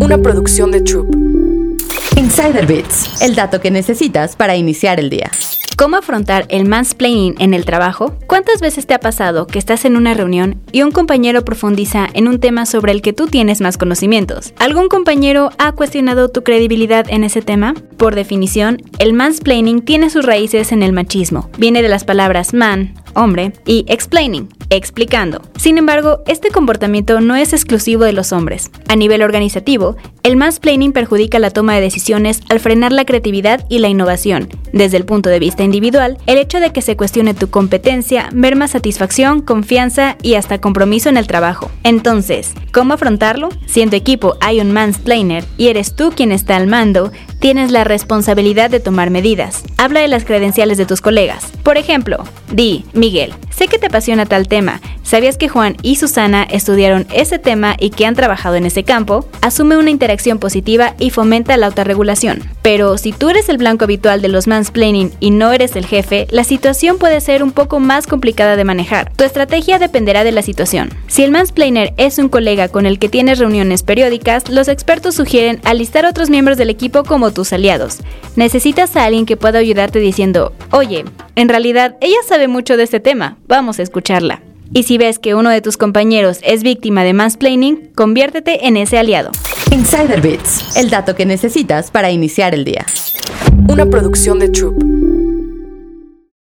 una producción de Troop. Insider Bits, el dato que necesitas para iniciar el día. ¿Cómo afrontar el mansplaining en el trabajo? ¿Cuántas veces te ha pasado que estás en una reunión y un compañero profundiza en un tema sobre el que tú tienes más conocimientos? ¿Algún compañero ha cuestionado tu credibilidad en ese tema? Por definición, el mansplaining tiene sus raíces en el machismo. Viene de las palabras man, hombre, y explaining, explicando. Sin embargo, este comportamiento no es exclusivo de los hombres. A nivel organizativo, el mansplaining perjudica la toma de decisiones al frenar la creatividad y la innovación. Desde el punto de vista individual, el hecho de que se cuestione tu competencia merma satisfacción, confianza y hasta compromiso en el trabajo. Entonces, ¿cómo afrontarlo? Si en tu equipo hay un mansplainer y eres tú quien está al mando, tienes la responsabilidad de tomar medidas. Habla de las credenciales de tus colegas. Por ejemplo, di, Miguel, sé que te apasiona tal tema. ¿Sabías que Juan y Susana estudiaron ese tema y que han trabajado en ese campo? Asume una interacción positiva y fomenta la autorregulación. Pero si tú eres el blanco habitual de los mansplaining y no eres el jefe, la situación puede ser un poco más complicada de manejar. Tu estrategia dependerá de la situación. Si el mansplainer es un colega con el que tienes reuniones periódicas, los expertos sugieren alistar otros miembros del equipo como tus aliados. Necesitas a alguien que pueda ayudarte diciendo, oye, en realidad ella sabe mucho de este tema, vamos a escucharla. Y si ves que uno de tus compañeros es víctima de mansplaining, conviértete en ese aliado. Insider Bits, el dato que necesitas para iniciar el día. Una producción de Troop.